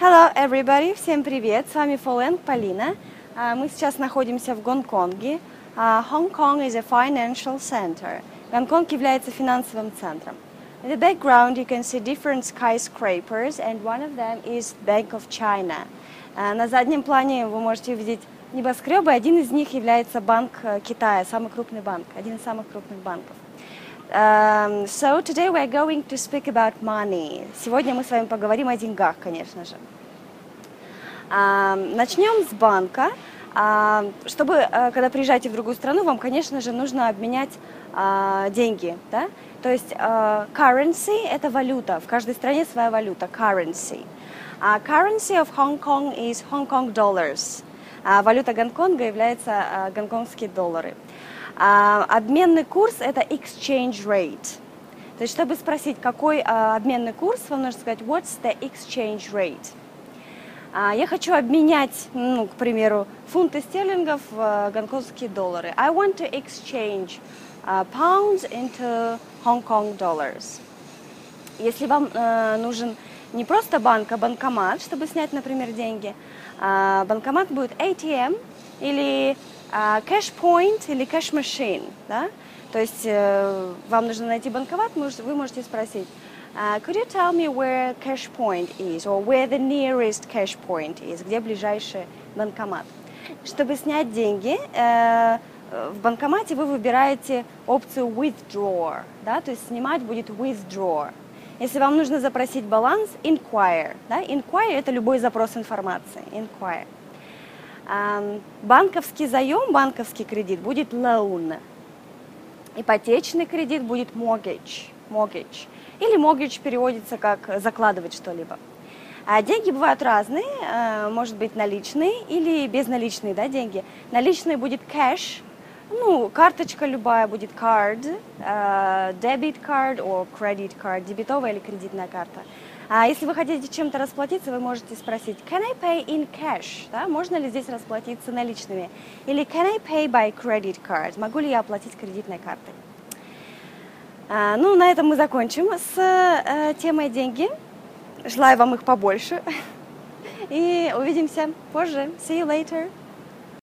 Hello, everybody! Всем привет! С вами Фоленг Полина. А, Мы сейчас находимся в Гонконге. А, Hong Kong is a financial center. Гонконг является финансовым центром. In the background, you can see different skyscrapers, and one of them is Bank of China. А, На заднем плане вы можете увидеть небоскребы. Один из них является Банк э, Китая, самый крупный банк, один из самых крупных банков. Um, so today we're going to speak about money. Сегодня мы с вами поговорим о деньгах, конечно же. А, Начнем с банка. А, Чтобы, э, когда приезжаете в другую страну, вам, конечно же, нужно обменять а, деньги. Да? То есть а, currency – это валюта. В каждой стране своя валюта – currency. А currency of Hong Kong is Hong Kong dollars. А Валюта Гонконга является а, гонконгские доллары. А, Обменный курс – это exchange rate. То есть, чтобы спросить, какой а, обменный курс, вам нужно сказать what's the exchange rate. А, Я хочу обменять, ну, к примеру, фунты стерлингов в э, гонконгские доллары. I want to exchange uh, pounds into Hong Kong dollars. Если вам э, нужен не просто банк, а банкомат, чтобы снять, например, деньги, а, банкомат будет ATM или а, cash point или machine, да? То есть э, вам нужно найти банкомат, вы можете спросить, а, could you tell me where cash point is, or where the nearest cash point is, где ближайший банкомат? Чтобы снять деньги, э, в банкомате вы выбираете опцию withdraw, да, то есть снимать будет withdraw. Если вам нужно запросить баланс, inquire. Да? Inquire – это любой запрос информации. Inquire. Банковский заем, банковский кредит будет loan. Ипотечный кредит будет mortgage. mortgage. Или mortgage переводится как закладывать что-либо. А деньги бывают разные, э, может быть наличные или безналичные да, деньги. Наличные будет cash, ну, карточка любая будет card, э, debit card or credit card, дебетовая или кредитная карта. А если вы хотите чем-то расплатиться, вы можете спросить, can I pay in cash? Да? Можно ли здесь расплатиться наличными? Или can I pay by credit card? Могу ли я оплатить кредитной картой? А, ну, на этом мы закончим с э, темой деньги. Желаю вам их побольше. И увидимся позже. See you later.